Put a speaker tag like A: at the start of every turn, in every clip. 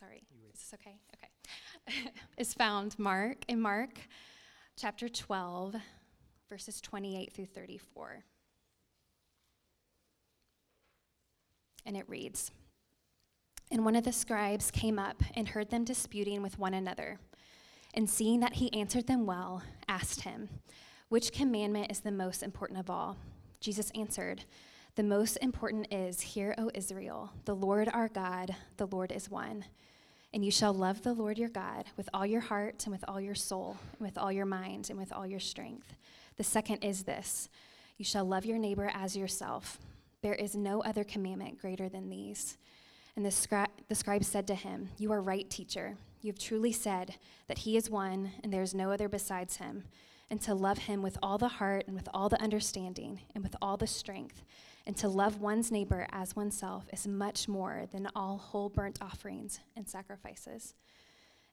A: sorry. Is this okay? Okay. is found Mark in Mark chapter 12, verses 28 through 34. And it reads And one of the scribes came up and heard them disputing with one another. And seeing that he answered them well, asked him, Which commandment is the most important of all? Jesus answered, The most important is, Hear, O Israel, the Lord our God, the Lord is one. And you shall love the Lord your God with all your heart and with all your soul and with all your mind and with all your strength. The second is this you shall love your neighbor as yourself. There is no other commandment greater than these. And the, scri- the scribe said to him, You are right, teacher. You have truly said that he is one and there is no other besides him, and to love him with all the heart and with all the understanding and with all the strength, and to love one's neighbor as oneself is much more than all whole burnt offerings and sacrifices.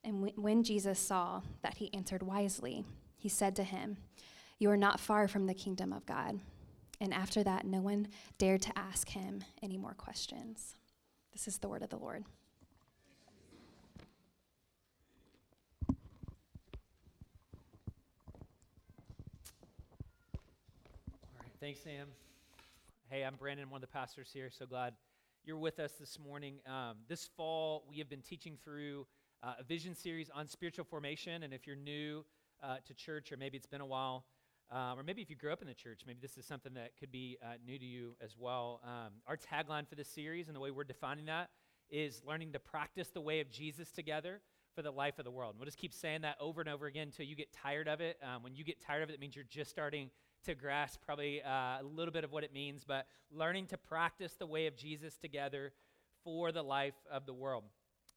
A: And when Jesus saw that he answered wisely, he said to him, You are not far from the kingdom of God. And after that, no one dared to ask him any more questions. This is the word of the Lord.
B: All right, thanks, Sam. Hey, I'm Brandon, one of the pastors here. So glad you're with us this morning. Um, this fall, we have been teaching through uh, a vision series on spiritual formation. And if you're new uh, to church, or maybe it's been a while, um, or maybe if you grew up in the church, maybe this is something that could be uh, new to you as well. Um, our tagline for this series and the way we're defining that is learning to practice the way of Jesus together for the life of the world. And we'll just keep saying that over and over again until you get tired of it. Um, when you get tired of it, it means you're just starting to grasp probably uh, a little bit of what it means, but learning to practice the way of Jesus together for the life of the world.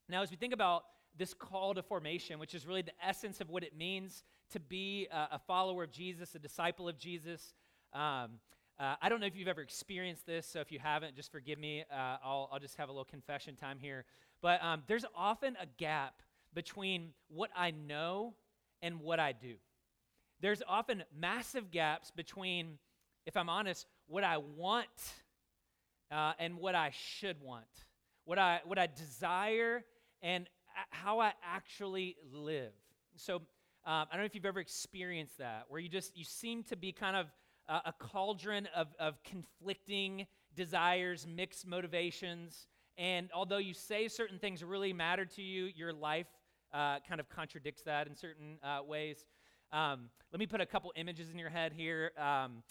B: Now, as we think about this call to formation, which is really the essence of what it means to be a, a follower of Jesus, a disciple of Jesus. Um, uh, I don't know if you've ever experienced this, so if you haven't, just forgive me. Uh, I'll, I'll, just have a little confession time here. But um, there's often a gap between what I know and what I do. There's often massive gaps between, if I'm honest, what I want uh, and what I should want, what I, what I desire and how I actually live. So um, I don't know if you've ever experienced that, where you just you seem to be kind of uh, a cauldron of, of conflicting desires, mixed motivations, and although you say certain things really matter to you, your life uh, kind of contradicts that in certain uh, ways. Um, let me put a couple images in your head here. Um,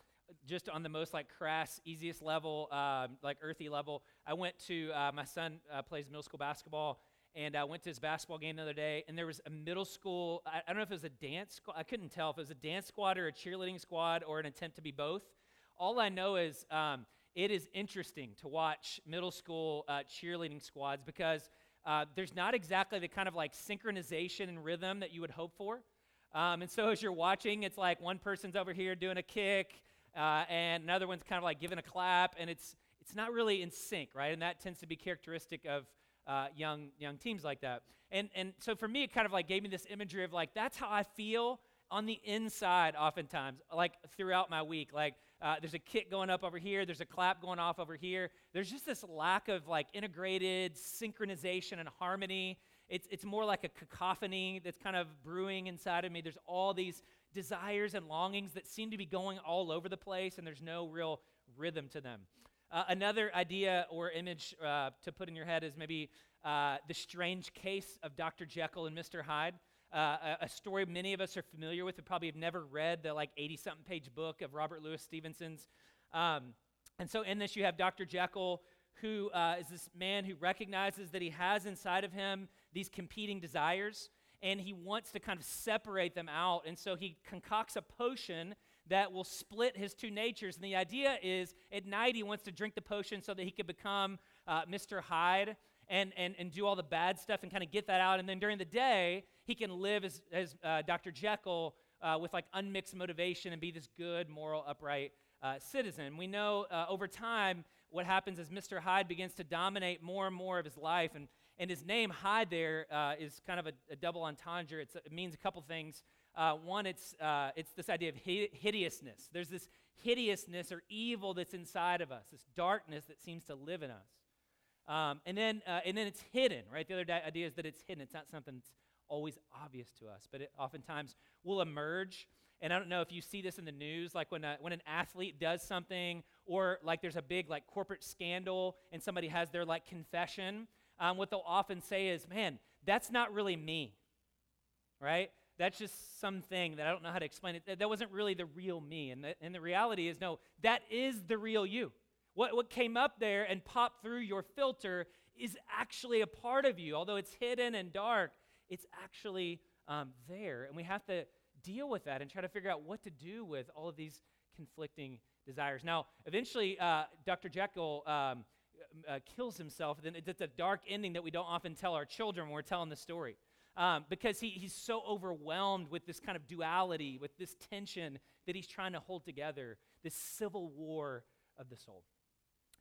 B: just on the most like crass, easiest level, um, like earthy level. I went to uh, my son uh, plays middle school basketball, and I went to his basketball game the other day, and there was a middle school. I, I don't know if it was a dance squad. I couldn't tell if it was a dance squad or a cheerleading squad or an attempt to be both. All I know is um, it is interesting to watch middle school uh, cheerleading squads because uh, there's not exactly the kind of like synchronization and rhythm that you would hope for. Um, and so as you're watching, it's like one person's over here doing a kick, uh, and another one's kind of like giving a clap, and it's it's not really in sync, right? And that tends to be characteristic of uh, young young teams like that. And and so for me, it kind of like gave me this imagery of like that's how I feel on the inside, oftentimes, like throughout my week. Like uh, there's a kick going up over here, there's a clap going off over here. There's just this lack of like integrated synchronization and harmony. It's it's more like a cacophony that's kind of brewing inside of me. There's all these desires and longings that seem to be going all over the place, and there's no real rhythm to them. Uh, another idea or image uh, to put in your head is maybe uh, the strange case of Dr. Jekyll and Mr. Hyde. Uh, a, a, story many of us are familiar with, but probably have never read the like 80 something page book of Robert Louis Stevenson's. Um, and so in this, you have Dr. Jekyll, who uh, is this man who recognizes that he has inside of him these competing desires, and he wants to kind of separate them out. And so he concocts a potion that will split his two natures. And the idea is at night he wants to drink the potion so that he could become uh, Mr. Hyde and, and, and do all the bad stuff and kind of get that out. And then during the day, he can live as, as uh, Dr. Jekyll uh, with like unmixed motivation and be this good, moral, upright uh, citizen. We know uh, over time what happens is Mr. Hyde begins to dominate more and more of his life. And, and his name, Hyde, there uh, is kind of a, a double entendre. It's, it means a couple things. Uh, one, it's, uh, it's this idea of hideousness. There's this hideousness or evil that's inside of us, this darkness that seems to live in us. Um, and, then, uh, and then it's hidden, right? The other di- idea is that it's hidden. It's not something that's always obvious to us, but it oftentimes will emerge. And I don't know if you see this in the news, like when, a, when an athlete does something, or like there's a big like corporate scandal and somebody has their like confession. Um, what they'll often say is, "Man, that's not really me," right? That's just something that I don't know how to explain it. That, that wasn't really the real me. And the, and the reality is, no, that is the real you. What, what came up there and popped through your filter is actually a part of you. Although it's hidden and dark, it's actually um, there. And we have to deal with that and try to figure out what to do with all of these conflicting desires. Now, eventually, uh, Dr. Jekyll um, uh, kills himself. Then it's a dark ending that we don't often tell our children when we're telling the story. Um, because he, he's so overwhelmed with this kind of duality, with this tension that he's trying to hold together, this civil war of the soul.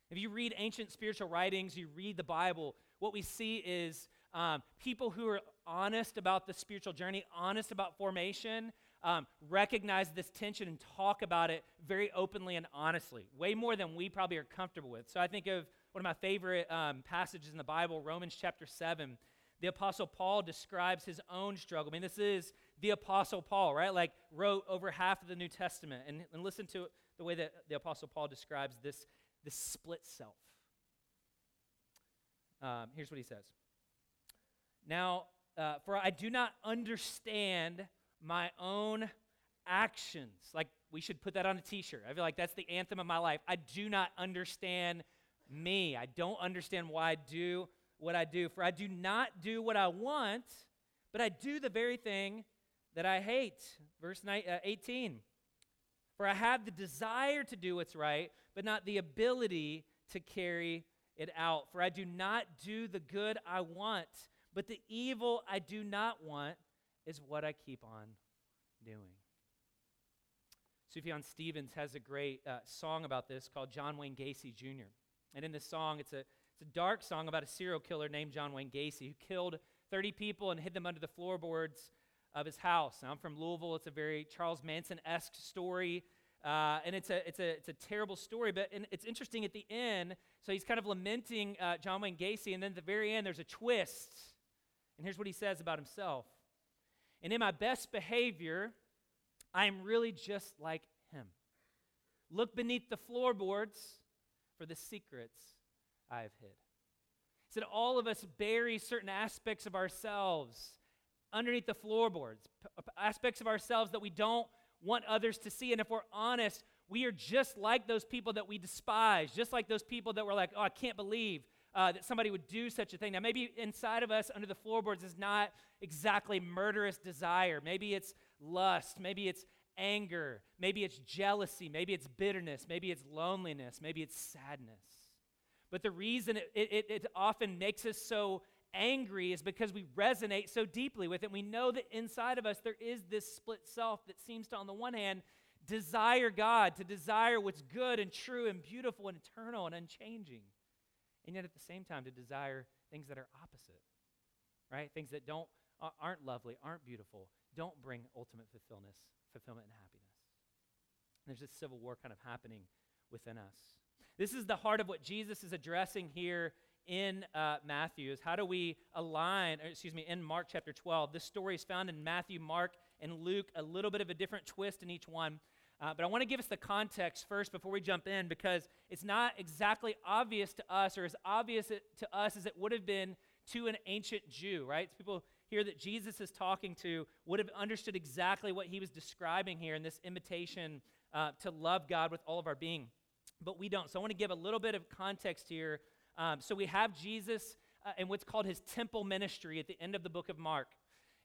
B: If you read ancient spiritual writings, you read the Bible, what we see is um, people who are honest about the spiritual journey, honest about formation, um, recognize this tension and talk about it very openly and honestly, way more than we probably are comfortable with. So I think of one of my favorite um, passages in the Bible, Romans chapter 7. The Apostle Paul describes his own struggle. I mean, this is the Apostle Paul, right? Like, wrote over half of the New Testament. And, and listen to the way that the Apostle Paul describes this the split self. Um, here's what he says Now, uh, for I do not understand my own actions. Like, we should put that on a t shirt. I feel like that's the anthem of my life. I do not understand me. I don't understand why I do what I do. For I do not do what I want, but I do the very thing that I hate. Verse uh, 18. For I have the desire to do what's right, but not the ability to carry it out. For I do not do the good I want, but the evil I do not want is what I keep on doing. Sufjan Stevens has a great uh, song about this called John Wayne Gacy Jr. And in this song, it's a, it's a dark song about a serial killer named John Wayne Gacy who killed 30 people and hid them under the floorboards of his house. Now, I'm from Louisville. It's a very Charles Manson esque story. Uh, and it's a, it's, a, it's a terrible story, but it's interesting at the end. So he's kind of lamenting uh, John Wayne Gacy, and then at the very end, there's a twist. And here's what he says about himself And in my best behavior, I am really just like him. Look beneath the floorboards for the secrets I have hid. He said, All of us bury certain aspects of ourselves underneath the floorboards, aspects of ourselves that we don't want others to see. And if we're honest, we are just like those people that we despise, just like those people that were like, oh, I can't believe uh, that somebody would do such a thing. Now, maybe inside of us, under the floorboards, is not exactly murderous desire. Maybe it's lust. Maybe it's anger. Maybe it's jealousy. Maybe it's bitterness. Maybe it's loneliness. Maybe it's sadness. But the reason it, it, it often makes us so angry is because we resonate so deeply with it. We know that inside of us there is this split self that seems to, on the one hand, desire God, to desire what's good and true and beautiful and eternal and unchanging. And yet at the same time, to desire things that are opposite, right? Things that don't, aren't lovely, aren't beautiful, don't bring ultimate fulfillment, fulfillment and happiness. And there's this civil war kind of happening within us. This is the heart of what Jesus is addressing here in uh, Matthew is how do we align, excuse me, in Mark chapter 12. This story is found in Matthew, Mark, and Luke, a little bit of a different twist in each one. Uh, but I want to give us the context first before we jump in because it's not exactly obvious to us or as obvious to us as it would have been to an ancient Jew, right? People here that Jesus is talking to would have understood exactly what he was describing here in this invitation uh, to love God with all of our being. But we don't. So I want to give a little bit of context here um, so we have Jesus uh, in what's called his temple ministry at the end of the book of Mark.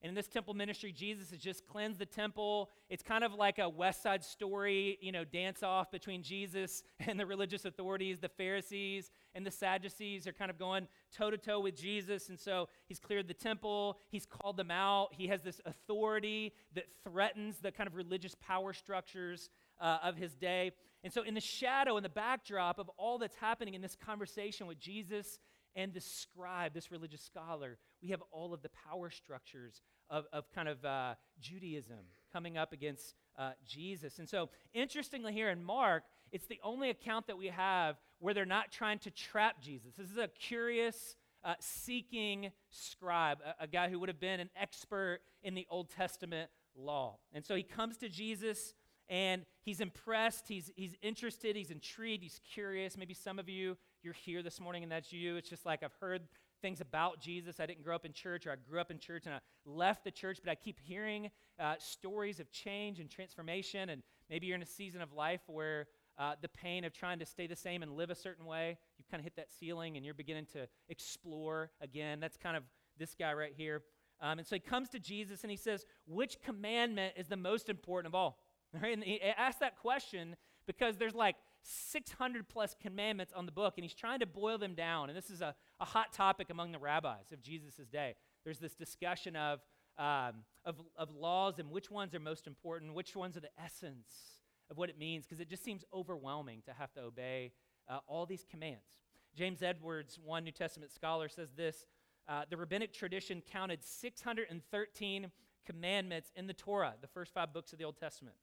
B: And in this temple ministry, Jesus has just cleansed the temple. It's kind of like a West Side story, you know, dance off between Jesus and the religious authorities. The Pharisees and the Sadducees are kind of going toe to toe with Jesus. And so he's cleared the temple, he's called them out. He has this authority that threatens the kind of religious power structures uh, of his day. And so, in the shadow, in the backdrop of all that's happening in this conversation with Jesus and the scribe, this religious scholar, we have all of the power structures of, of kind of uh, Judaism coming up against uh, Jesus. And so, interestingly, here in Mark, it's the only account that we have where they're not trying to trap Jesus. This is a curious, uh, seeking scribe, a, a guy who would have been an expert in the Old Testament law. And so he comes to Jesus and he's impressed, he's, he's interested, he's intrigued, he's curious. Maybe some of you, you're here this morning and that's you. It's just like I've heard things about Jesus. I didn't grow up in church, or I grew up in church and I left the church, but I keep hearing uh, stories of change and transformation. And maybe you're in a season of life where uh, the pain of trying to stay the same and live a certain way, you've kind of hit that ceiling and you're beginning to explore again. That's kind of this guy right here. Um, and so he comes to Jesus and he says, Which commandment is the most important of all? Right? And he asks that question because there's like 600 plus commandments on the book, and he's trying to boil them down. And this is a, a hot topic among the rabbis of Jesus' day. There's this discussion of, um, of, of laws and which ones are most important, which ones are the essence of what it means, because it just seems overwhelming to have to obey uh, all these commands. James Edwards, one New Testament scholar, says this uh, The rabbinic tradition counted 613 commandments in the Torah, the first five books of the Old Testament.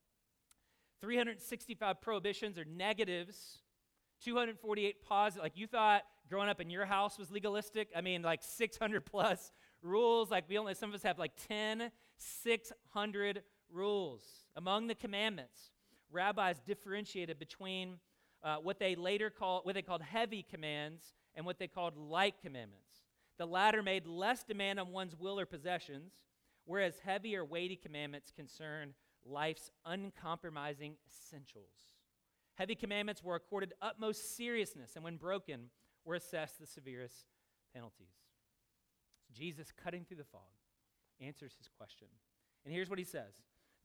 B: 365 prohibitions or negatives, 248 positive. Like you thought growing up in your house was legalistic. I mean, like 600 plus rules. Like we only, some of us have like 10, 600 rules. Among the commandments, rabbis differentiated between uh, what they later called, what they called heavy commands and what they called light commandments. The latter made less demand on one's will or possessions, whereas heavy or weighty commandments concern life's uncompromising essentials. Heavy commandments were accorded utmost seriousness, and when broken, were assessed the severest penalties. So Jesus, cutting through the fog, answers his question. And here's what he says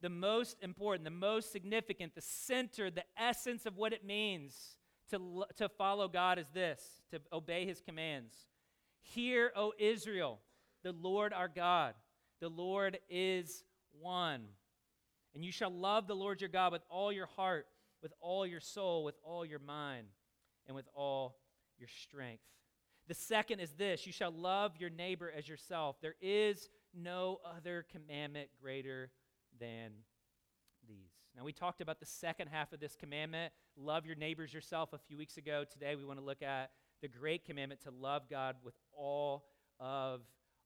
B: The most important, the most significant, the center, the essence of what it means to, to follow God is this to obey his commands. Hear, O Israel, the Lord our God, the Lord is one. And you shall love the Lord your God with all your heart, with all your soul, with all your mind, and with all your strength. The second is this you shall love your neighbor as yourself. There is no other commandment greater than these. Now, we talked about the second half of this commandment love your neighbors yourself a few weeks ago. Today, we want to look at the great commandment to love God with all of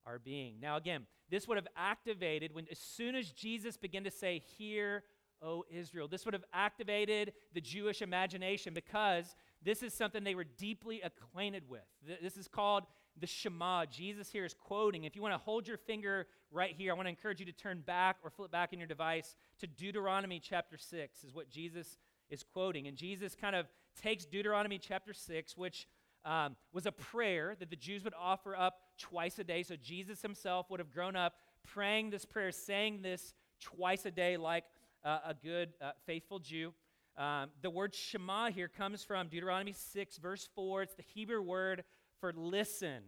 B: our being. Now, again, this would have activated when, as soon as Jesus began to say, Hear, O Israel, this would have activated the Jewish imagination because this is something they were deeply acquainted with. This is called the Shema. Jesus here is quoting. If you want to hold your finger right here, I want to encourage you to turn back or flip back in your device to Deuteronomy chapter 6, is what Jesus is quoting. And Jesus kind of takes Deuteronomy chapter 6, which um, was a prayer that the Jews would offer up twice a day. So Jesus himself would have grown up praying this prayer, saying this twice a day, like uh, a good, uh, faithful Jew. Um, the word Shema here comes from Deuteronomy 6, verse 4. It's the Hebrew word for listen.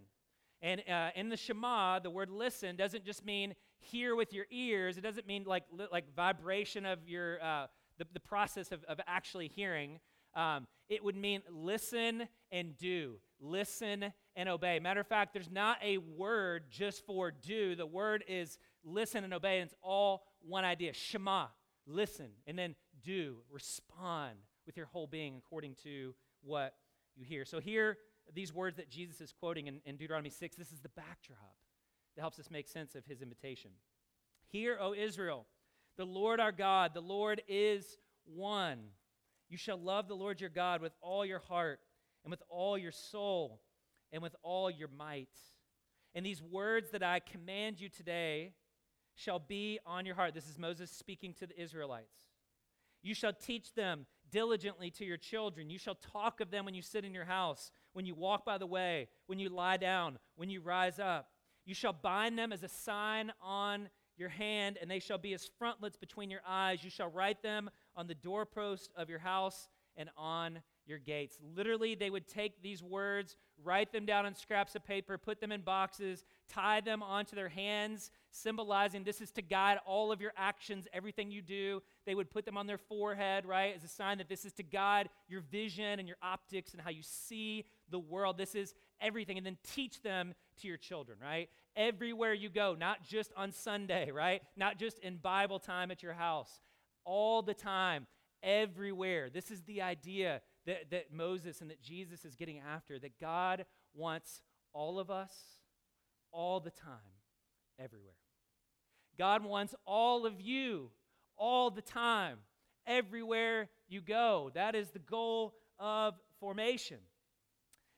B: And uh, in the Shema, the word listen doesn't just mean hear with your ears, it doesn't mean like, like vibration of your, uh, the, the process of, of actually hearing. Um, it would mean listen and do, listen and obey. Matter of fact, there's not a word just for do. The word is listen and obey, and it's all one idea Shema, listen, and then do, respond with your whole being according to what you hear. So, here, these words that Jesus is quoting in, in Deuteronomy 6, this is the backdrop that helps us make sense of his invitation. Hear, O Israel, the Lord our God, the Lord is one. You shall love the Lord your God with all your heart and with all your soul and with all your might. And these words that I command you today shall be on your heart. This is Moses speaking to the Israelites. You shall teach them diligently to your children. You shall talk of them when you sit in your house, when you walk by the way, when you lie down, when you rise up. You shall bind them as a sign on your hand, and they shall be as frontlets between your eyes. You shall write them on the doorpost of your house and on your gates. Literally, they would take these words, write them down on scraps of paper, put them in boxes, tie them onto their hands, symbolizing this is to guide all of your actions, everything you do. They would put them on their forehead, right, as a sign that this is to guide your vision and your optics and how you see the world. This is everything. And then teach them to your children, right? Everywhere you go, not just on Sunday, right? Not just in Bible time at your house, all the time everywhere. This is the idea that, that Moses and that Jesus is getting after that God wants all of us all the time, everywhere. God wants all of you all the time, everywhere you go. That is the goal of formation.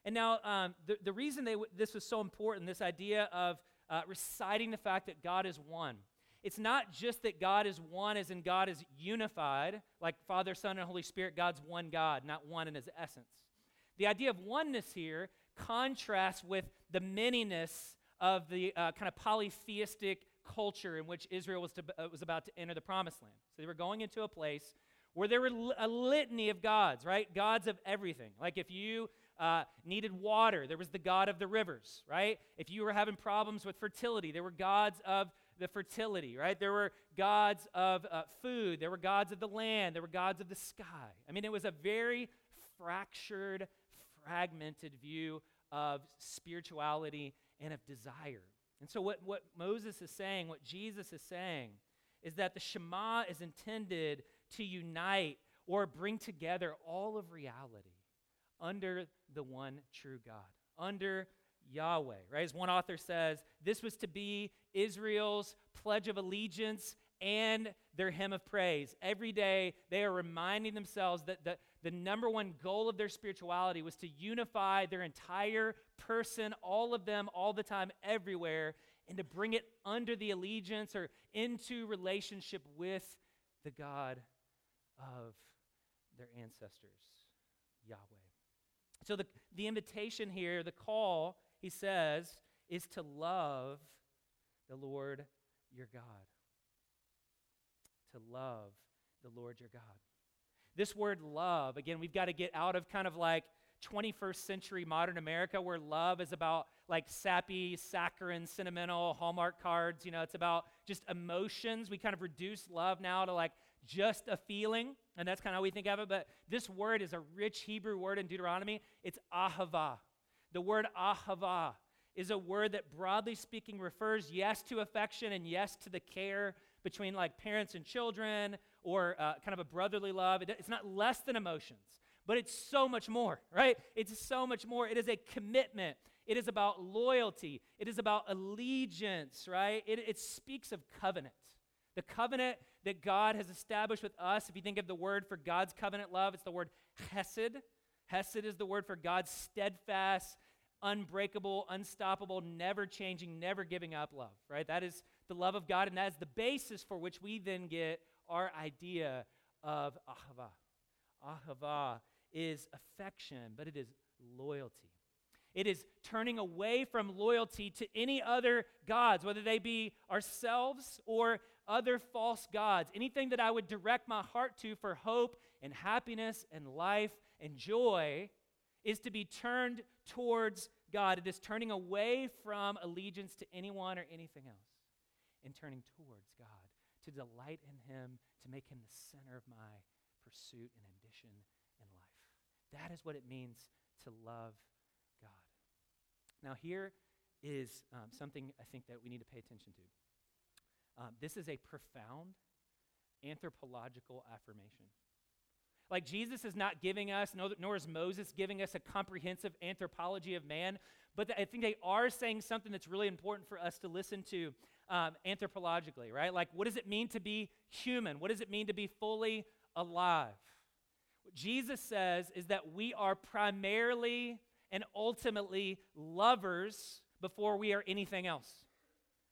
B: And now, um, the, the reason they w- this was so important, this idea of uh, reciting the fact that God is one. It's not just that God is one, as in God is unified, like Father, Son, and Holy Spirit, God's one God, not one in his essence. The idea of oneness here contrasts with the manyness of the uh, kind of polytheistic culture in which Israel was, to, uh, was about to enter the promised land. So they were going into a place where there were a litany of gods, right? Gods of everything. Like if you uh, needed water, there was the god of the rivers, right? If you were having problems with fertility, there were gods of the fertility, right? There were gods of uh, food, there were gods of the land, there were gods of the sky. I mean, it was a very fractured, fragmented view of spirituality and of desire. And so, what, what Moses is saying, what Jesus is saying, is that the Shema is intended to unite or bring together all of reality under the one true God, under Yahweh, right? As one author says, this was to be Israel's pledge of allegiance and their hymn of praise. Every day, they are reminding themselves that the, the number one goal of their spirituality was to unify their entire person, all of them, all the time, everywhere, and to bring it under the allegiance or into relationship with the God of their ancestors, Yahweh. So the, the invitation here, the call, he says, is to love the Lord your God. To love the Lord your God. This word love, again, we've got to get out of kind of like 21st century modern America where love is about like sappy, saccharine, sentimental Hallmark cards. You know, it's about just emotions. We kind of reduce love now to like just a feeling, and that's kind of how we think of it. But this word is a rich Hebrew word in Deuteronomy. It's ahava. The word ahava is a word that, broadly speaking, refers yes to affection and yes to the care between like parents and children or uh, kind of a brotherly love. It, it's not less than emotions, but it's so much more, right? It's so much more. It is a commitment. It is about loyalty. It is about allegiance, right? It, it speaks of covenant. The covenant that God has established with us, if you think of the word for God's covenant love, it's the word hesed. Hesed is the word for God's steadfast, unbreakable, unstoppable, never changing, never giving up love, right? That is the love of God, and that is the basis for which we then get our idea of ahava. Ahava is affection, but it is loyalty. It is turning away from loyalty to any other gods, whether they be ourselves or other false gods. Anything that I would direct my heart to for hope and happiness and life and joy is to be turned towards God. It is turning away from allegiance to anyone or anything else and turning towards God, to delight in Him, to make Him the center of my pursuit and ambition in life. That is what it means to love God. now, here is um, something I think that we need to pay attention to. Um, this is a profound anthropological affirmation. Like Jesus is not giving us, nor is Moses giving us a comprehensive anthropology of man, but I think they are saying something that's really important for us to listen to um, anthropologically, right? Like, what does it mean to be human? What does it mean to be fully alive? What Jesus says is that we are primarily and ultimately lovers before we are anything else.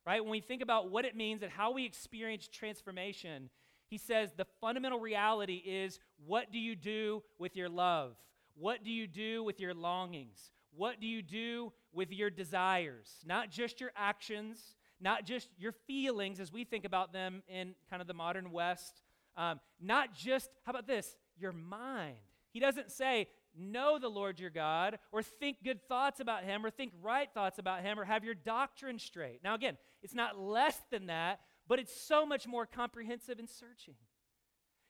B: Right? When we think about what it means and how we experience transformation, he says the fundamental reality is what do you do with your love? What do you do with your longings? What do you do with your desires? Not just your actions, not just your feelings as we think about them in kind of the modern West, um, not just, how about this, your mind. He doesn't say, know the Lord your God, or think good thoughts about him, or think right thoughts about him, or have your doctrine straight. Now, again, it's not less than that, but it's so much more comprehensive and searching.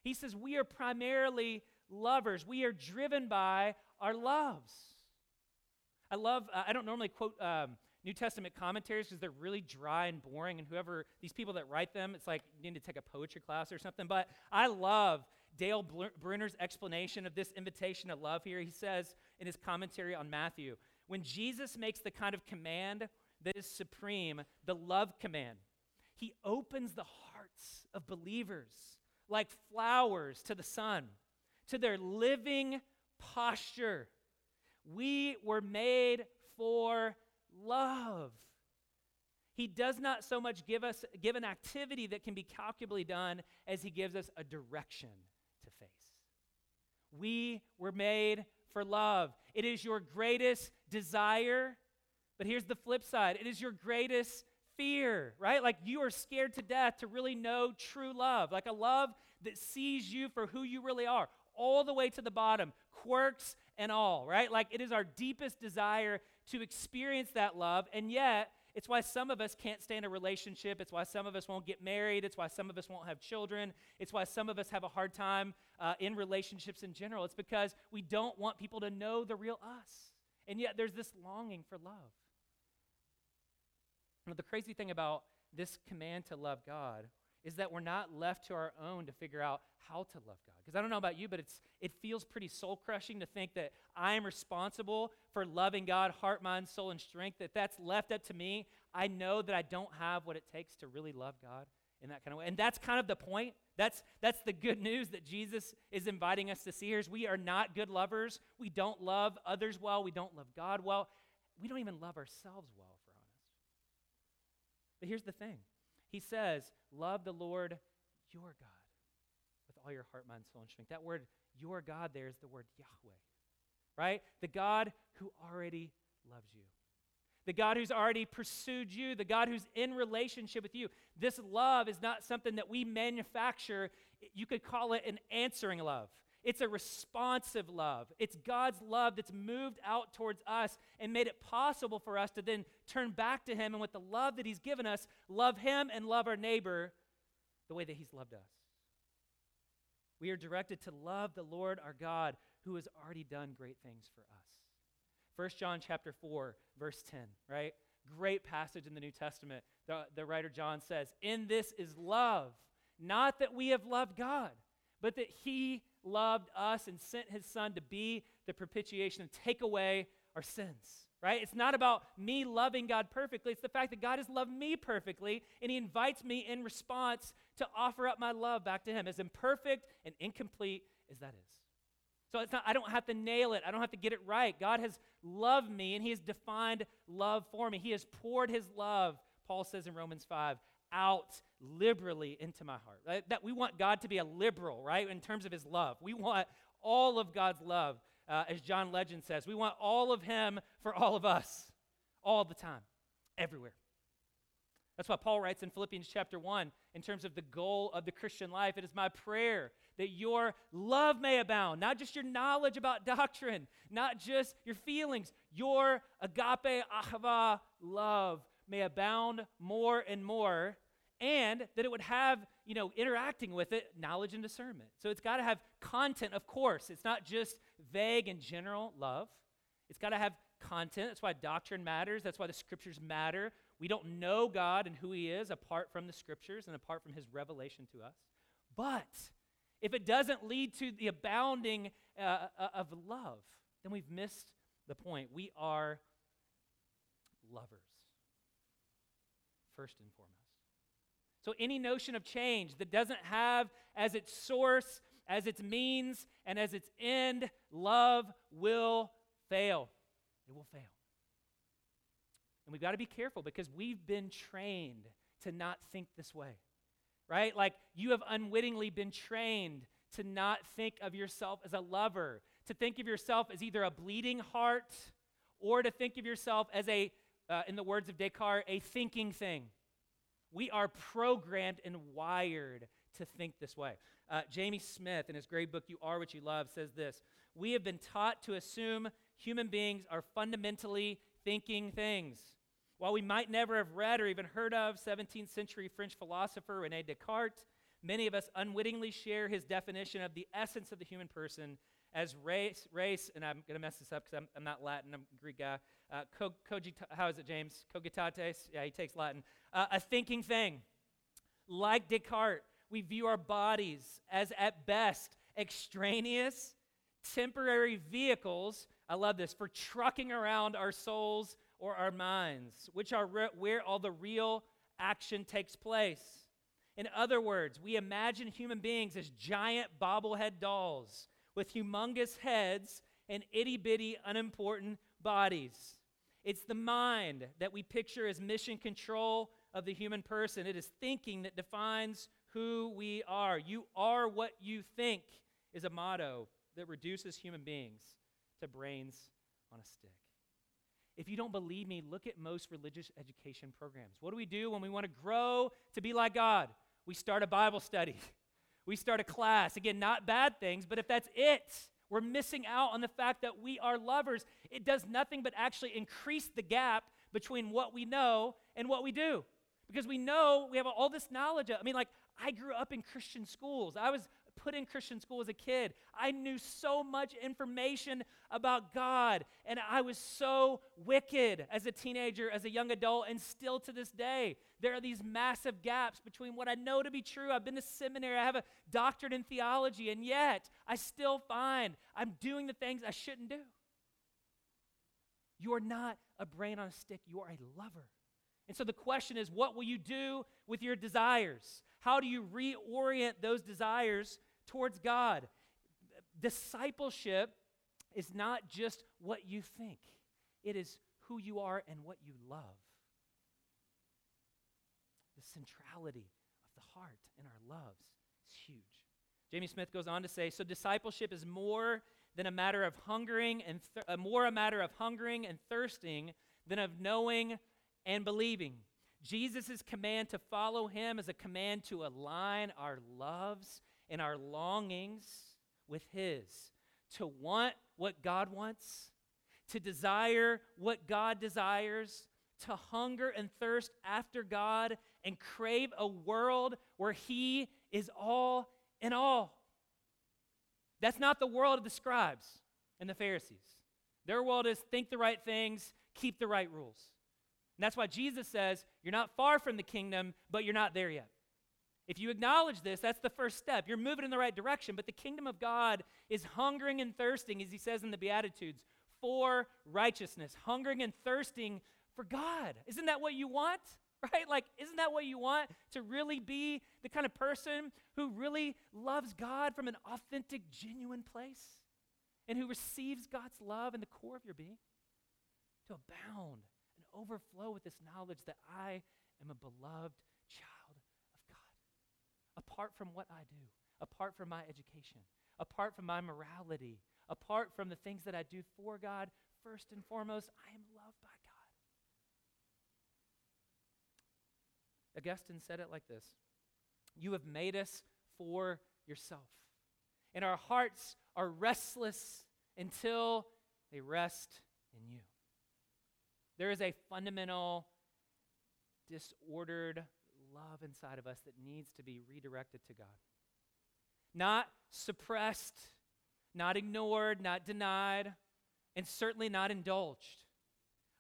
B: He says, We are primarily lovers, we are driven by our loves. I love, uh, I don't normally quote um, New Testament commentaries because they're really dry and boring, and whoever, these people that write them, it's like you need to take a poetry class or something. But I love Dale Bruner's explanation of this invitation to love here. He says in his commentary on Matthew when Jesus makes the kind of command that is supreme, the love command, he opens the hearts of believers like flowers to the sun, to their living posture. We were made for love. He does not so much give us give an activity that can be calculably done as he gives us a direction to face. We were made for love. It is your greatest desire, but here's the flip side. It is your greatest fear, right? Like you are scared to death to really know true love, like a love that sees you for who you really are, all the way to the bottom, quirks and all, right? Like it is our deepest desire to experience that love, and yet it's why some of us can't stay in a relationship. It's why some of us won't get married. It's why some of us won't have children. It's why some of us have a hard time uh, in relationships in general. It's because we don't want people to know the real us. And yet there's this longing for love. Now, the crazy thing about this command to love God is that we're not left to our own to figure out how to love God. Because I don't know about you, but it's, it feels pretty soul crushing to think that I am responsible for loving God, heart, mind, soul, and strength. That that's left up to me. I know that I don't have what it takes to really love God in that kind of way. And that's kind of the point. That's, that's the good news that Jesus is inviting us to see here is we are not good lovers. We don't love others well. We don't love God well. We don't even love ourselves well. But here's the thing. He says, love the Lord your God with all your heart, mind, soul, and strength. That word, your God, there is the word Yahweh, right? The God who already loves you. The God who's already pursued you, the God who's in relationship with you. This love is not something that we manufacture. You could call it an answering love. It's a responsive love. It's God's love that's moved out towards us and made it possible for us to then turn back to Him and with the love that He's given us, love Him and love our neighbor the way that He's loved us. We are directed to love the Lord our God who has already done great things for us. 1 John chapter 4, verse 10, right? Great passage in the New Testament. The, the writer John says, In this is love, not that we have loved God, but that he loved us and sent his son to be the propitiation and take away our sins right? It's not about me loving God perfectly. It's the fact that God has loved me perfectly, and He invites me in response to offer up my love back to Him, as imperfect and incomplete as that is. So it's not, I don't have to nail it. I don't have to get it right. God has loved me, and He has defined love for me. He has poured His love, Paul says in Romans 5, out liberally into my heart. Right? That we want God to be a liberal, right, in terms of His love. We want all of God's love uh, as John Legend says. We want all of Him for all of us, all the time, everywhere. That's why Paul writes in Philippians chapter 1 in terms of the goal of the Christian life. It is my prayer that your love may abound, not just your knowledge about doctrine, not just your feelings, your agape, ahava love may abound more and more, and that it would have, you know, interacting with it, knowledge and discernment. So it's got to have content, of course. It's not just vague and general love. It's got to have content. That's why doctrine matters. That's why the scriptures matter. We don't know God and who He is apart from the scriptures and apart from His revelation to us. But if it doesn't lead to the abounding uh, uh of love, then we've missed the point. We are lovers, first and foremost. So, any notion of change that doesn't have as its source as its means and as its end, love will fail. It will fail. And we've got to be careful because we've been trained to not think this way, right? Like you have unwittingly been trained to not think of yourself as a lover, to think of yourself as either a bleeding heart or to think of yourself as a, uh, in the words of Descartes, a thinking thing. We are programmed and wired to think this way. Uh, Jamie Smith, in his great book, You Are What You Love, says this We have been taught to assume human beings are fundamentally thinking things. While we might never have read or even heard of 17th century French philosopher Rene Descartes, many of us unwittingly share his definition of the essence of the human person as res, res and I'm going to mess this up because I'm, I'm, not Latin, I'm a Greek guy. Uh, co, cogita, how is it, James? Cogitates? Yeah, he takes Latin. Uh, a thinking thing. Like Descartes, we view our bodies as, at best, extraneous, temporary vehicles, I love this, for trucking around our souls or our minds, which are re- where all the real action takes place. In other words, we imagine human beings as giant bobblehead dolls with humongous heads and itty bitty, unimportant bodies. It's the mind that we picture as mission control of the human person. It is thinking that defines who we are. You are what you think is a motto that reduces human beings to brains on a stick. If you don't believe me, look at most religious education programs. What do we do when we want to grow to be like God? We start a Bible study. We start a class. Again, not bad things, but if that's it, we're missing out on the fact that we are lovers. It does nothing but actually increase the gap between what we know and what we do. Because we know we have all this knowledge. I mean, like, I grew up in Christian schools. I was put in Christian school as a kid. I knew so much information about God, and I was so wicked as a teenager, as a young adult, and still to this day. There are these massive gaps between what I know to be true. I've been to seminary, I have a doctorate in theology, and yet I still find I'm doing the things I shouldn't do. You are not a brain on a stick, you are a lover. And so the question is what will you do with your desires? How do you reorient those desires towards God? Discipleship is not just what you think, it is who you are and what you love. The centrality of the heart and our loves is huge. Jamie Smith goes on to say so discipleship is more than a matter of hungering and th- uh, more a matter of hungering and thirsting than of knowing and believing. Jesus' command to follow him is a command to align our loves and our longings with his, to want what God wants, to desire what God desires, to hunger and thirst after God, and crave a world where he is all in all. That's not the world of the scribes and the Pharisees. Their world is think the right things, keep the right rules. That's why Jesus says, You're not far from the kingdom, but you're not there yet. If you acknowledge this, that's the first step. You're moving in the right direction, but the kingdom of God is hungering and thirsting, as he says in the Beatitudes, for righteousness, hungering and thirsting for God. Isn't that what you want? Right? Like, isn't that what you want? To really be the kind of person who really loves God from an authentic, genuine place and who receives God's love in the core of your being? To abound overflow with this knowledge that I am a beloved child of God. Apart from what I do, apart from my education, apart from my morality, apart from the things that I do for God, first and foremost, I am loved by God. Augustine said it like this You have made us for yourself, and our hearts are restless until they rest in you. There is a fundamental, disordered love inside of us that needs to be redirected to God. Not suppressed, not ignored, not denied, and certainly not indulged,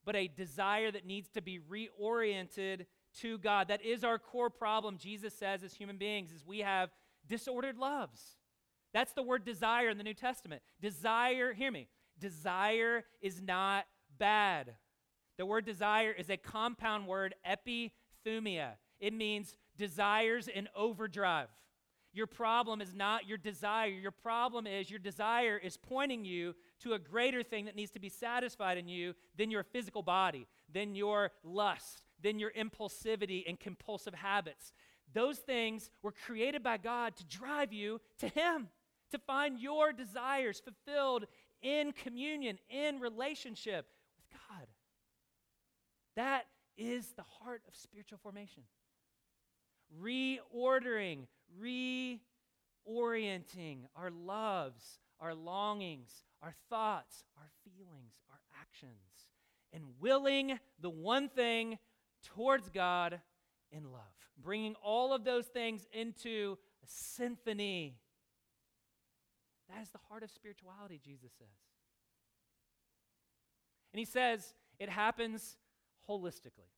B: but a desire that needs to be reoriented to God. That is our core problem, Jesus says, as human beings, is we have disordered loves. That's the word desire in the New Testament. Desire, hear me, desire is not bad. The word desire is a compound word, epithumia. It means desires in overdrive. Your problem is not your desire. Your problem is your desire is pointing you to a greater thing that needs to be satisfied in you than your physical body, than your lust, than your impulsivity and compulsive habits. Those things were created by God to drive you to Him, to find your desires fulfilled in communion, in relationship. That is the heart of spiritual formation. Reordering, reorienting our loves, our longings, our thoughts, our feelings, our actions, and willing the one thing towards God in love. Bringing all of those things into a symphony. That is the heart of spirituality, Jesus says. And he says it happens holistically.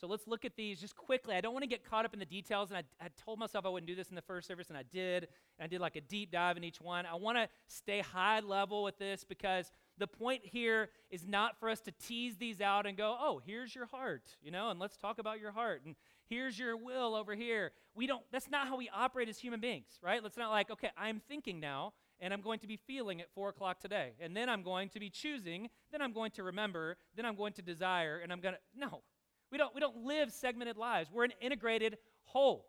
B: So let's look at these just quickly. I don't want to get caught up in the details, and I, I told myself I wouldn't do this in the first service, and I did. And I did like a deep dive in each one. I want to stay high level with this because the point here is not for us to tease these out and go, oh, here's your heart, you know, and let's talk about your heart. And here's your will over here. We don't, that's not how we operate as human beings, right? Let's not like, okay, I'm thinking now, and I'm going to be feeling at four o'clock today. And then I'm going to be choosing, then I'm going to remember, then I'm going to desire, and I'm going to, no. We don't, we don't live segmented lives. We're an integrated whole.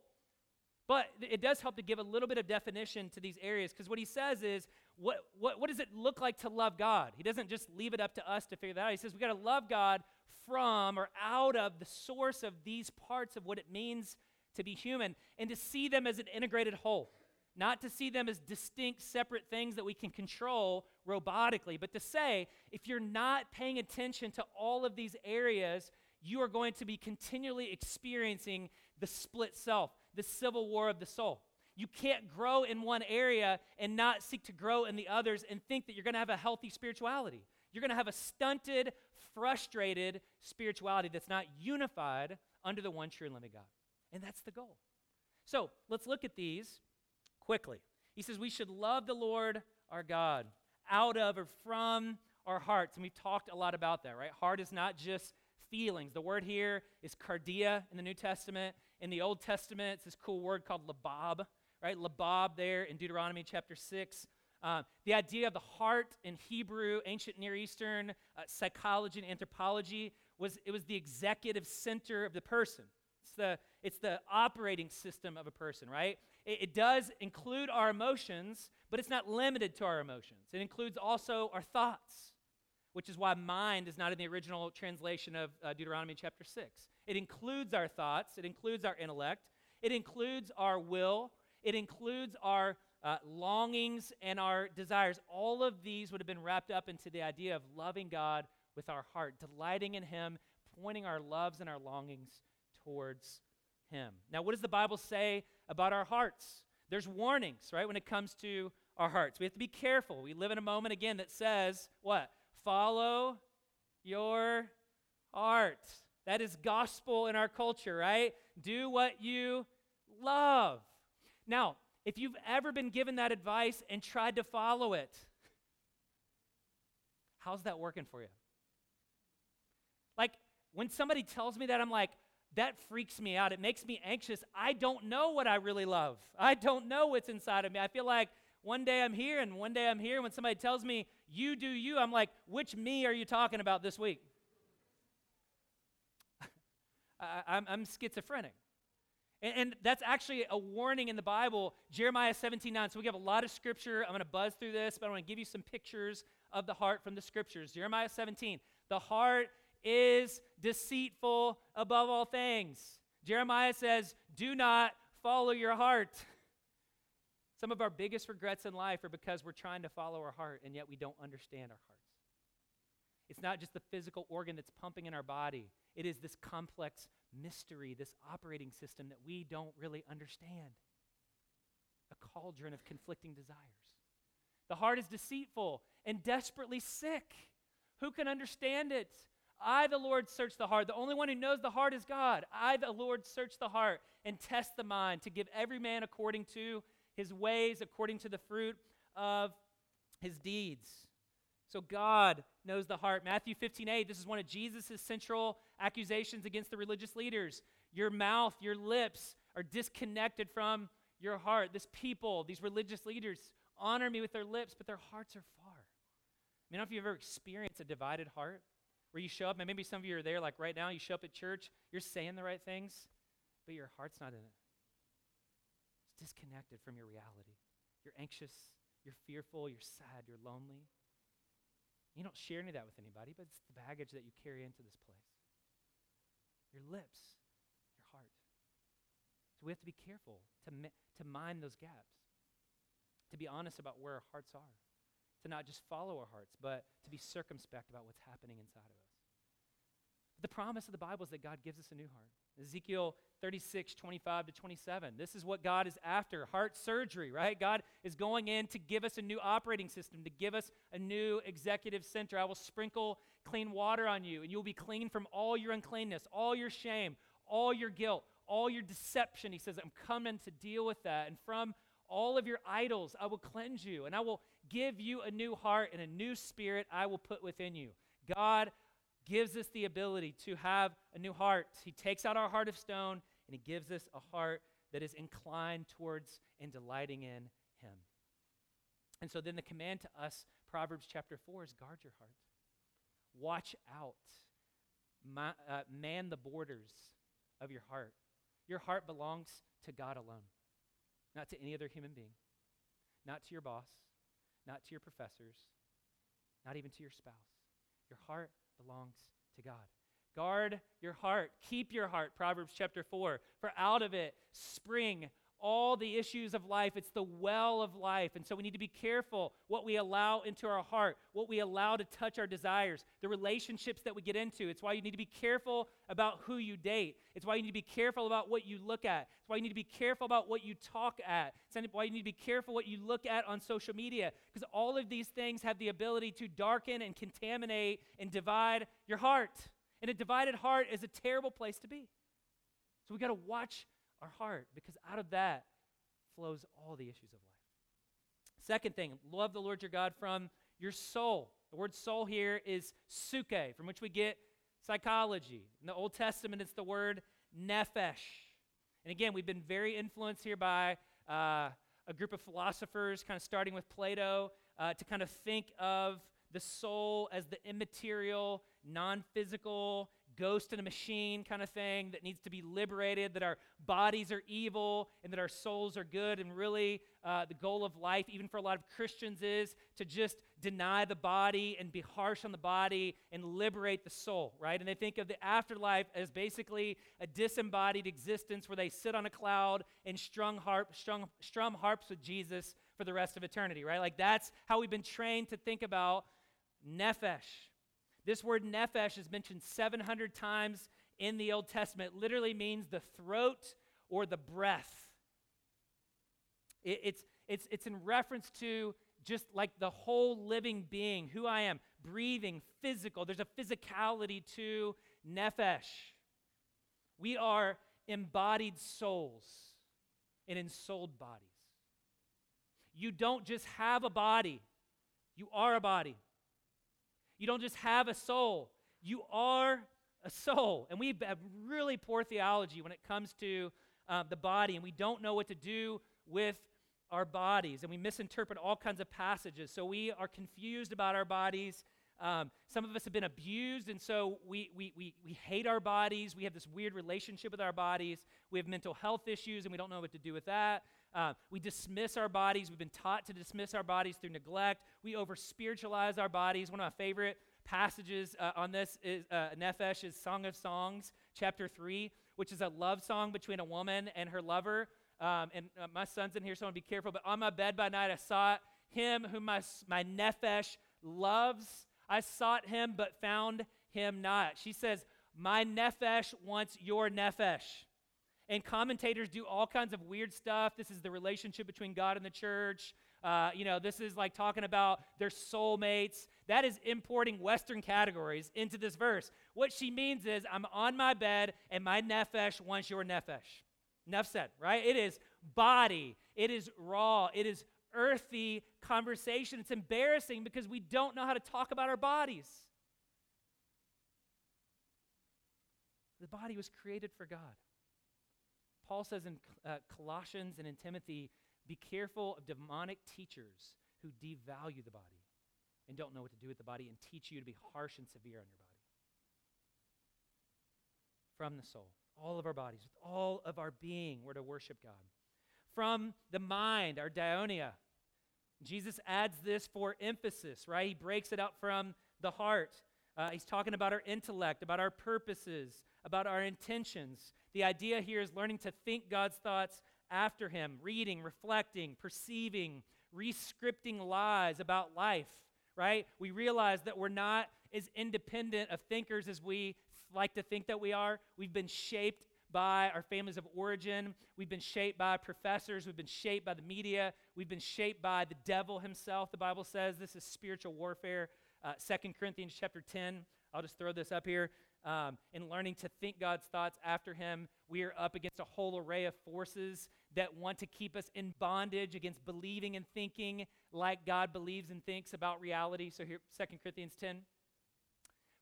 B: But it does help to give a little bit of definition to these areas because what he says is, what, what, what does it look like to love God? He doesn't just leave it up to us to figure that out. He says we got to love God from or out of the source of these parts of what it means to be human and to see them as an integrated whole. Not to see them as distinct, separate things that we can control robotically, but to say, if you're not paying attention to all of these areas, you are going to be continually experiencing the split self, the civil war of the soul. You can't grow in one area and not seek to grow in the others and think that you're going to have a healthy spirituality. You're going to have a stunted, frustrated spirituality that's not unified under the one true and living God. And that's the goal. So let's look at these quickly. He says we should love the Lord our God out of or from our hearts. And we've talked a lot about that, right? Heart is not just feelings. The word here is cardia in the New Testament. In the Old Testament, it's this cool word called labab, right? Labab there in Deuteronomy chapter 6. Uh, the idea of the heart in Hebrew, ancient Near Eastern uh, psychology and anthropology was it was the executive center of the person. It's the, it's the operating system of a person, right? It, it does include our emotions, but it's not limited to our emotions. It includes also our thoughts, which is why mind is not in the original translation of uh, Deuteronomy chapter 6. It includes our thoughts, it includes our intellect, it includes our will, it includes our uh, longings and our desires. All of these would have been wrapped up into the idea of loving God with our heart, delighting in Him, pointing our loves and our longings towards Him. Now, what does the Bible say about our hearts? There's warnings, right, when it comes to our hearts. We have to be careful. We live in a moment again that says, what? Follow your heart. That is gospel in our culture, right? Do what you love. Now, if you've ever been given that advice and tried to follow it, how's that working for you? Like, when somebody tells me that, I'm like, that freaks me out. It makes me anxious. I don't know what I really love. I don't know what's inside of me. I feel like one day I'm here and one day I'm here. When somebody tells me, you do you, I'm like, which me are you talking about this week? I, am schizophrenic. And, and, that's actually a warning in the Bible, Jeremiah 17 9. So we have a lot of scripture. I'm going to buzz through this, but I want to give you some pictures of the heart from the scriptures. Jeremiah 17. The heart is deceitful above all things. Jeremiah says, Do not follow your heart. Some of our biggest regrets in life are because we're trying to follow our heart and yet we don't understand our hearts. It's not just the physical organ that's pumping in our body, it is this complex mystery, this operating system that we don't really understand. A cauldron of conflicting desires. The heart is deceitful and desperately sick. Who can understand it? I, the Lord, search the heart. The only one who knows the heart is God. I, the Lord, search the heart and test the mind to give every man according to his ways, according to the fruit of his deeds. So God knows the heart. Matthew 15, 8, this is one of Jesus' central accusations against the religious leaders. Your mouth, your lips are disconnected from your heart. This people, these religious leaders, honor me with their lips, but their hearts are far. I mean, I don't know if you've ever experienced a divided heart where you show up, and maybe some of you are there, like right now, you show up at church, you're saying the right things, but your heart's not in it. It's disconnected from your reality. You're anxious, you're fearful, you're sad, you're lonely. You don't share any of that with anybody, but it's the baggage that you carry into this place. Your lips, your heart. So we have to be careful to, to mind those gaps, to be honest about where our hearts are, to not just follow our hearts, but to be circumspect about what's happening inside of us. The promise of the Bible is that God gives us a new heart. Ezekiel 36, 25 to 27. This is what God is after heart surgery, right? God is going in to give us a new operating system, to give us a new executive center. I will sprinkle clean water on you, and you'll be clean from all your uncleanness, all your shame, all your guilt, all your deception. He says, I'm coming to deal with that. And from all of your idols, I will cleanse you, and I will give you a new heart and a new spirit I will put within you. God gives us the ability to have a new heart. He takes out our heart of stone and He gives us a heart that is inclined towards and delighting in Him. And so then the command to us, Proverbs chapter 4, is guard your heart. Watch out. Ma- uh, man the borders of your heart. Your heart belongs to God alone, not to any other human being, not to your boss, not to your professors, not even to your spouse. Your heart belongs to God. Guard your heart. Keep your heart, Proverbs chapter 4. For out of it spring all the issues of life. It's the well of life. And so we need to be careful what we allow into our heart, what we allow to touch our desires, the relationships that we get into. It's why you need to be careful about who you date. It's why you need to be careful about what you look at. It's why you need to be careful about what you talk at. It's why you need to be careful what you look at on social media. Because all of these things have the ability to darken and contaminate and divide your heart. And a divided heart is a terrible place to be. So we got to watch our heart, because out of that flows all the issues of life. Second thing, love the Lord your God from your soul. The word soul here is suke, from which we get psychology. In the Old Testament, it's the word nephesh. And again, we've been very influenced here by uh, a group of philosophers, kind of starting with Plato, uh, to kind of think of the soul as the immaterial, non physical, ghost in a machine kind of thing that needs to be liberated, that our bodies are evil and that our souls are good. And really, uh, the goal of life, even for a lot of Christians, is to just deny the body and be harsh on the body and liberate the soul, right? And they think of the afterlife as basically a disembodied existence where they sit on a cloud and strung harp, strung, strum harps with Jesus for the rest of eternity, right? Like that's how we've been trained to think about nephesh. This word nephesh is mentioned 700 times in the Old Testament. It literally means the throat or the breath. It, it's, it's, it's in reference to just like the whole living being, who I am, breathing, physical. There's a physicality to nephesh. We are embodied souls and ensouled bodies. You don't just have a body, you are a body. You don't just have a soul, you are a soul. And we have really poor theology when it comes to uh, the body, and we don't know what to do with our bodies, and we misinterpret all kinds of passages. So we are confused about our bodies. Um, some of us have been abused, and so we, we, we, we hate our bodies. We have this weird relationship with our bodies. We have mental health issues, and we don't know what to do with that. Uh, we dismiss our bodies. We've been taught to dismiss our bodies through neglect. We over spiritualize our bodies. One of my favorite passages uh, on this is uh, Song of Songs, chapter 3, which is a love song between a woman and her lover. Um, and uh, my son's in here, so I want to be careful. But on my bed by night, I sought him whom my, my Nephesh loves. I sought him, but found him not. She says, My Nephesh wants your Nephesh. And commentators do all kinds of weird stuff. This is the relationship between God and the church. Uh, you know, this is like talking about their soulmates. That is importing Western categories into this verse. What she means is, I'm on my bed and my nephesh wants your nephesh. Enough said, right? It is body, it is raw, it is earthy conversation. It's embarrassing because we don't know how to talk about our bodies. The body was created for God. Paul says in uh, Colossians and in Timothy, be careful of demonic teachers who devalue the body and don't know what to do with the body and teach you to be harsh and severe on your body. From the soul, all of our bodies, with all of our being, we're to worship God. From the mind, our dianoia. Jesus adds this for emphasis, right? He breaks it out from the heart. Uh, he's talking about our intellect, about our purposes, about our intentions. The idea here is learning to think God's thoughts after Him, reading, reflecting, perceiving, rescripting lies about life, right? We realize that we're not as independent of thinkers as we like to think that we are. We've been shaped by our families of origin. We've been shaped by professors. We've been shaped by the media. We've been shaped by the devil himself. The Bible says this is spiritual warfare. Uh, 2 Corinthians chapter 10. I'll just throw this up here. Um, in learning to think God's thoughts after Him, we are up against a whole array of forces that want to keep us in bondage against believing and thinking like God believes and thinks about reality. So here, 2 Corinthians 10.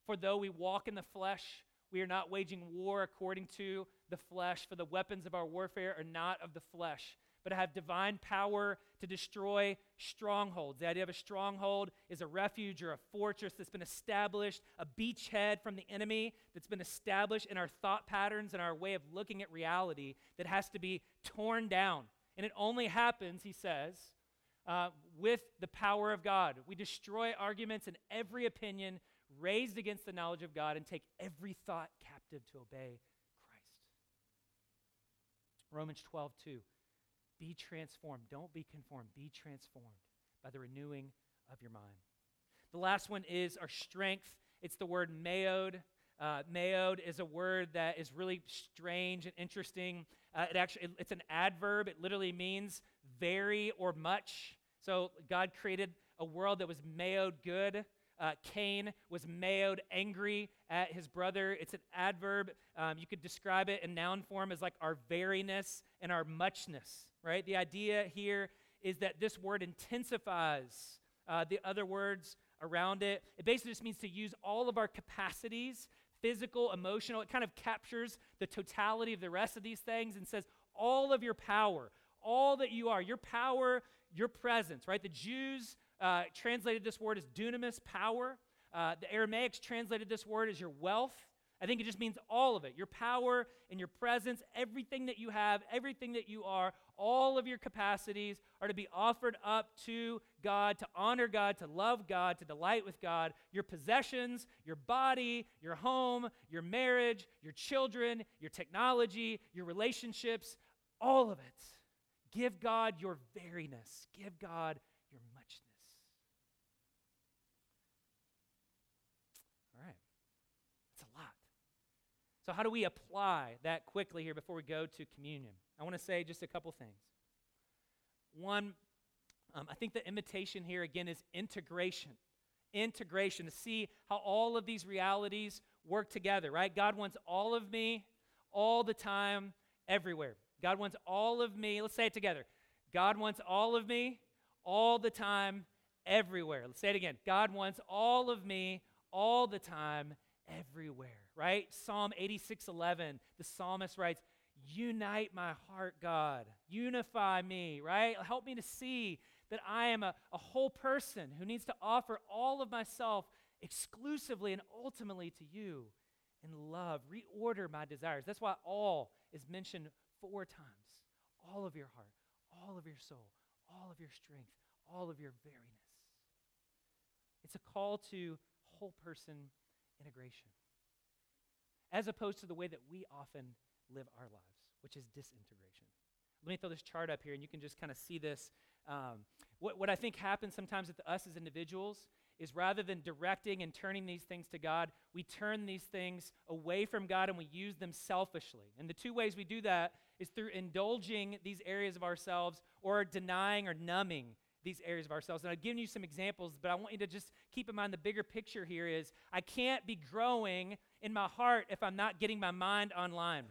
B: For though we walk in the flesh, we are not waging war according to the flesh, for the weapons of our warfare are not of the flesh, but have divine power to destroy strongholds. The idea of a stronghold is a refuge or a fortress that's been established, a beachhead from the enemy that's been established in our thought patterns and our way of looking at reality that has to be torn down. And it only happens, he says, uh, with the power of God. We destroy arguments and every opinion raised against the knowledge of God and take every thought captive to obey Christ. Romans 12, 2. Be transformed. Don't be conformed. Be transformed by the renewing of your mind. The last one is our strength. It's the word mayod. Uh, mayod is a word that is really strange and interesting. Uh, it actually it's an adverb. It literally means very or much. So God created a world that was mayod good. Uh, Cain was mayod angry at his brother. It's an adverb. Um, you could describe it in noun form as like our veriness and our muchness, right? The idea here is that this word intensifies uh, the other words around it. It basically just means to use all of our capacities physical, emotional. It kind of captures the totality of the rest of these things and says, all of your power, all that you are, your power, your presence, right? The Jews uh, translated this word as dunamis, power. Uh, the Aramaics translated this word as your wealth. I think it just means all of it your power and your presence, everything that you have, everything that you are, all of your capacities are to be offered up to God, to honor God, to love God, to delight with God. Your possessions, your body, your home, your marriage, your children, your technology, your relationships, all of it. Give God your veriness. Give God your muchness. So, how do we apply that quickly here before we go to communion? I want to say just a couple things. One, um, I think the invitation here again is integration. Integration to see how all of these realities work together, right? God wants all of me all the time, everywhere. God wants all of me. Let's say it together. God wants all of me all the time, everywhere. Let's say it again. God wants all of me all the time, everywhere right? Psalm 86 11, the psalmist writes, Unite my heart, God. Unify me, right? Help me to see that I am a, a whole person who needs to offer all of myself exclusively and ultimately to you in love. Reorder my desires. That's why all is mentioned four times all of your heart, all of your soul, all of your strength, all of your veriness. It's a call to whole person integration as opposed to the way that we often live our lives, which is disintegration. Let me throw this chart up here, and you can just kind of see this. Um, what, what I think happens sometimes with us as individuals is rather than directing and turning these things to God, we turn these things away from God and we use them selfishly. And the two ways we do that is through indulging these areas of ourselves or denying or numbing these areas of ourselves. And I've given you some examples, but I want you to just keep in mind the bigger picture here is I can't be growing in my heart if I'm not getting my mind online.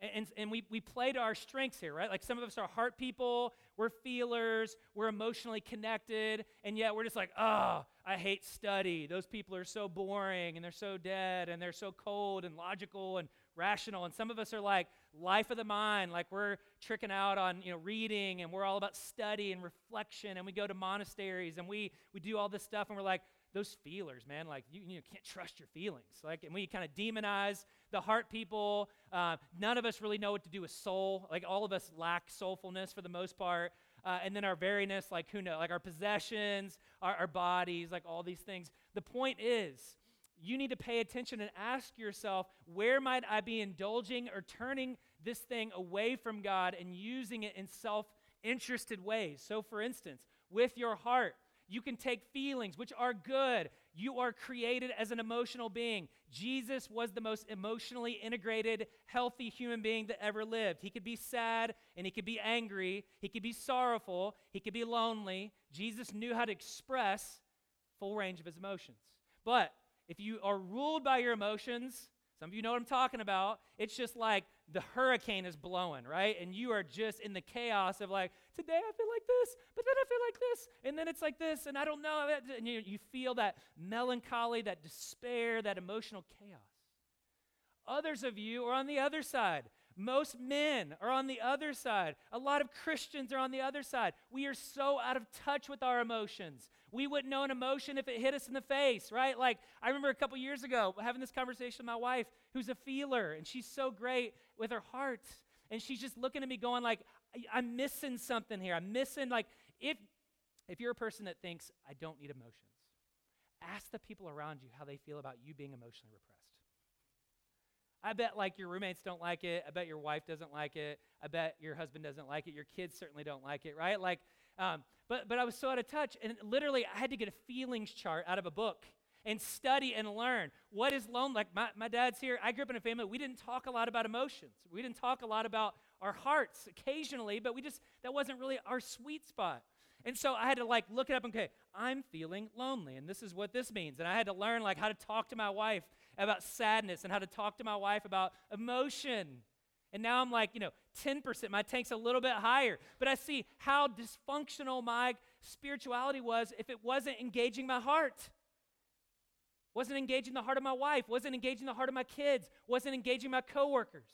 B: And, and, and, we, we play to our strengths here, right? Like some of us are heart people, we're feelers, we're emotionally connected, and yet we're just like, oh, I hate study. Those people are so boring and they're so dead and they're so cold and logical and rational. And some of us are like life of the mind, like we're tricking out on you know reading and we're all about study and reflection, and we go to monasteries and we we do all this stuff, and we're like, those feelers, man. Like you, you can't trust your feelings. Like, and we kind of demonize the heart people. Uh, none of us really know what to do with soul. Like all of us lack soulfulness for the most part. Uh, and then our veriness, like who knows, like our possessions, our, our bodies, like all these things. The point is, you need to pay attention and ask yourself, where might I be indulging or turning this thing away from God and using it in self interested ways? So, for instance, with your heart, you can take feelings, which are good. You are created as an emotional being. Jesus was the most emotionally integrated, healthy human being that ever lived. He could be sad and he could be angry. He could be sorrowful. He could be lonely. Jesus knew how to express full range of his emotions. But if you are ruled by your emotions, some of you know what I'm talking about. It's just like the hurricane is blowing, right? And you are just in the chaos of like, today I feel like this, but then I feel like this, and then it's like this, and I don't know. And you, you feel that melancholy, that despair, that emotional chaos. Others of you are on the other side. Most men are on the other side. A lot of Christians are on the other side. We are so out of touch with our emotions. We wouldn't know an emotion if it hit us in the face, right? Like, I remember a couple years ago having this conversation with my wife, who's a feeler, and she's so great with her heart. And she's just looking at me going, like, I'm missing something here. I'm missing, like, if if you're a person that thinks, I don't need emotions, ask the people around you how they feel about you being emotionally repressed. I bet like your roommates don't like it. I bet your wife doesn't like it. I bet your husband doesn't like it. Your kids certainly don't like it, right? Like, um, but, but I was so out of touch, and literally I had to get a feelings chart out of a book and study and learn what is lonely. Like my, my dad's here. I grew up in a family. We didn't talk a lot about emotions. We didn't talk a lot about our hearts occasionally, but we just, that wasn't really our sweet spot. And so I had to like look it up and okay, I'm feeling lonely, and this is what this means. And I had to learn like how to talk to my wife about sadness and how to talk to my wife about emotion. And now I'm like, you know, 10%, my tank's a little bit higher. But I see how dysfunctional my spirituality was if it wasn't engaging my heart. Wasn't engaging the heart of my wife, wasn't engaging the heart of my kids, wasn't engaging my coworkers,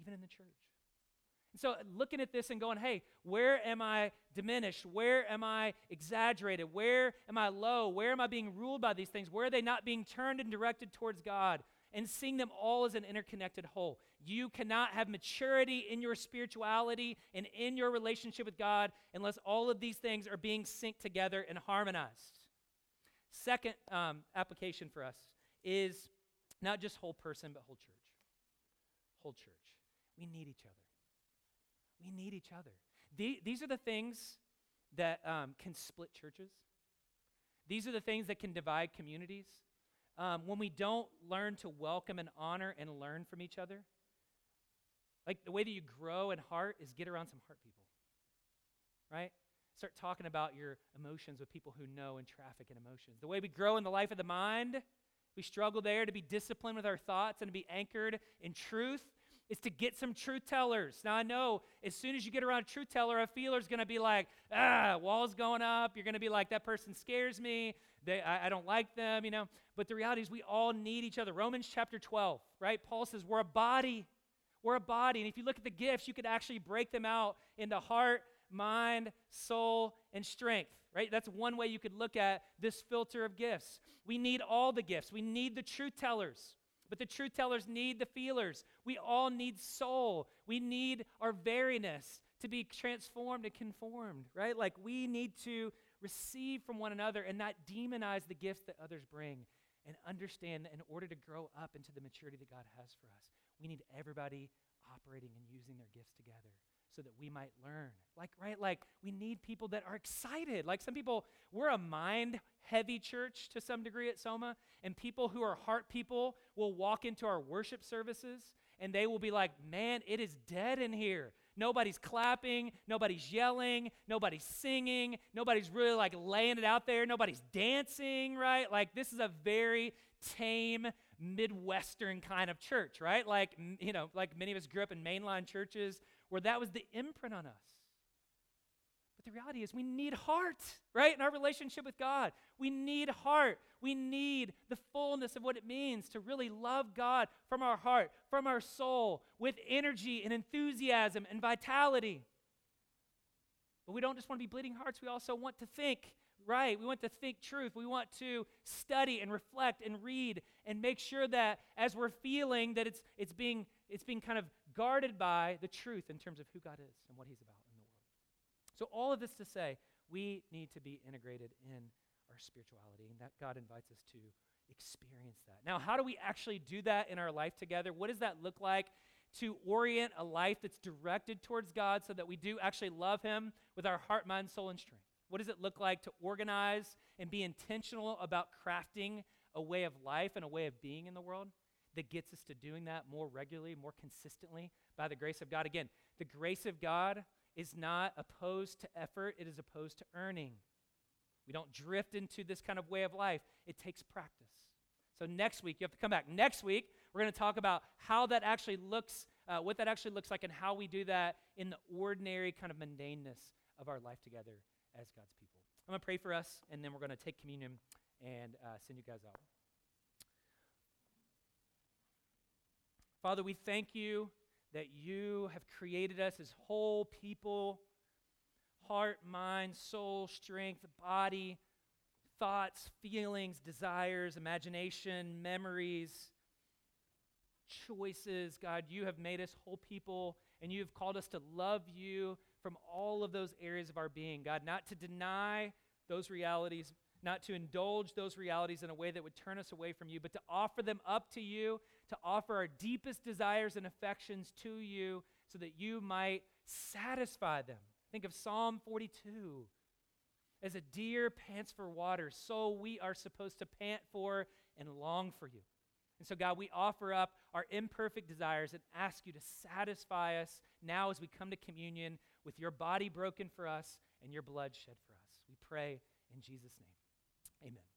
B: even in the church. And so looking at this and going, hey, where am I diminished? Where am I exaggerated? Where am I low? Where am I being ruled by these things? Where are they not being turned and directed towards God? And seeing them all as an interconnected whole. You cannot have maturity in your spirituality and in your relationship with God unless all of these things are being synced together and harmonized. Second um, application for us is not just whole person, but whole church. Whole church. We need each other. We need each other. The, these are the things that um, can split churches. These are the things that can divide communities. Um, when we don't learn to welcome and honor and learn from each other, like the way that you grow in heart is get around some heart people, right? Start talking about your emotions with people who know and traffic in emotions. The way we grow in the life of the mind, we struggle there to be disciplined with our thoughts and to be anchored in truth is to get some truth tellers. Now, I know as soon as you get around a truth teller, a feeler's to be like, ah, walls going up. You're to be like, that person scares me. They, I, I don't like them, you know. But the reality is, we all need each other. Romans chapter 12, right? Paul says, we're a body. We're a body. And if you look at the gifts, you could actually break them out into heart, mind, soul, and strength, right? That's one way you could look at this filter of gifts. We need all the gifts, we need the truth tellers. But the truth tellers need the feelers. We all need soul. We need our veriness to be transformed and conformed, right? Like we need to receive from one another and not demonize the gifts that others bring and understand that in order to grow up into the maturity that God has for us, we need everybody operating and using their gifts together so that we might learn. Like, right? Like, we need people that are excited. Like, some people, we're a mind heavy church to some degree at Soma, and people who are heart people will walk into our worship services and they will be like, man, it is dead in here. Nobody's clapping, nobody's yelling, nobody's singing, nobody's really like laying it out there, nobody's dancing, right? Like, this is a very tame, Midwestern kind of church, right? Like, you know, like many of us grew up in mainline churches where that was the imprint on us. But the reality is, we need heart, right? In our relationship with God, we need heart. We need the fullness of what it means to really love God from our heart, from our soul, with energy and enthusiasm and vitality. But we don't just want to be bleeding hearts, we also want to think right. We want to think truth. We want to study and reflect and read and make sure that as we're feeling that it's, it's, being, it's being kind of guarded by the truth in terms of who God is and what He's about in the world. So, all of this to say, we need to be integrated in our spirituality, and that God invites us to experience that. Now, how do we actually do that in our life together? What does that look like to orient a life that's directed towards God so that we do actually love Him with our heart, mind, soul, and strength? What does it look like to organize and be intentional about crafting a way of life and a way of being in the world that gets us to doing that more regularly, more consistently by the grace of God? Again, the grace of God is not opposed to effort, it is opposed to earning. We don't drift into this kind of way of life, it takes practice. So, next week, you have to come back. Next week, we're going to talk about how that actually looks, uh, what that actually looks like, and how we do that in the ordinary kind of mundaneness of our life together as God's people. I'm going to pray for us, and then we're going to take communion and uh, send you guys out. Father, we thank you that you have created us as whole people heart, mind, soul, strength, body, thoughts, feelings, desires, imagination, memories, choices. God, you have made us whole people and you have called us to love you from all of those areas of our being. God, not to deny those realities, not to indulge those realities in a way that would turn us away from you, but to offer them up to you, to offer our deepest desires and affections to you so that you might satisfy them. Think of Psalm 42. As a deer pants for water, so we are supposed to pant for and long for you. And so, God, we offer up our imperfect desires and ask you to satisfy us now as we come to communion with your body broken for us and your blood shed for us. We pray in Jesus' name. Amen.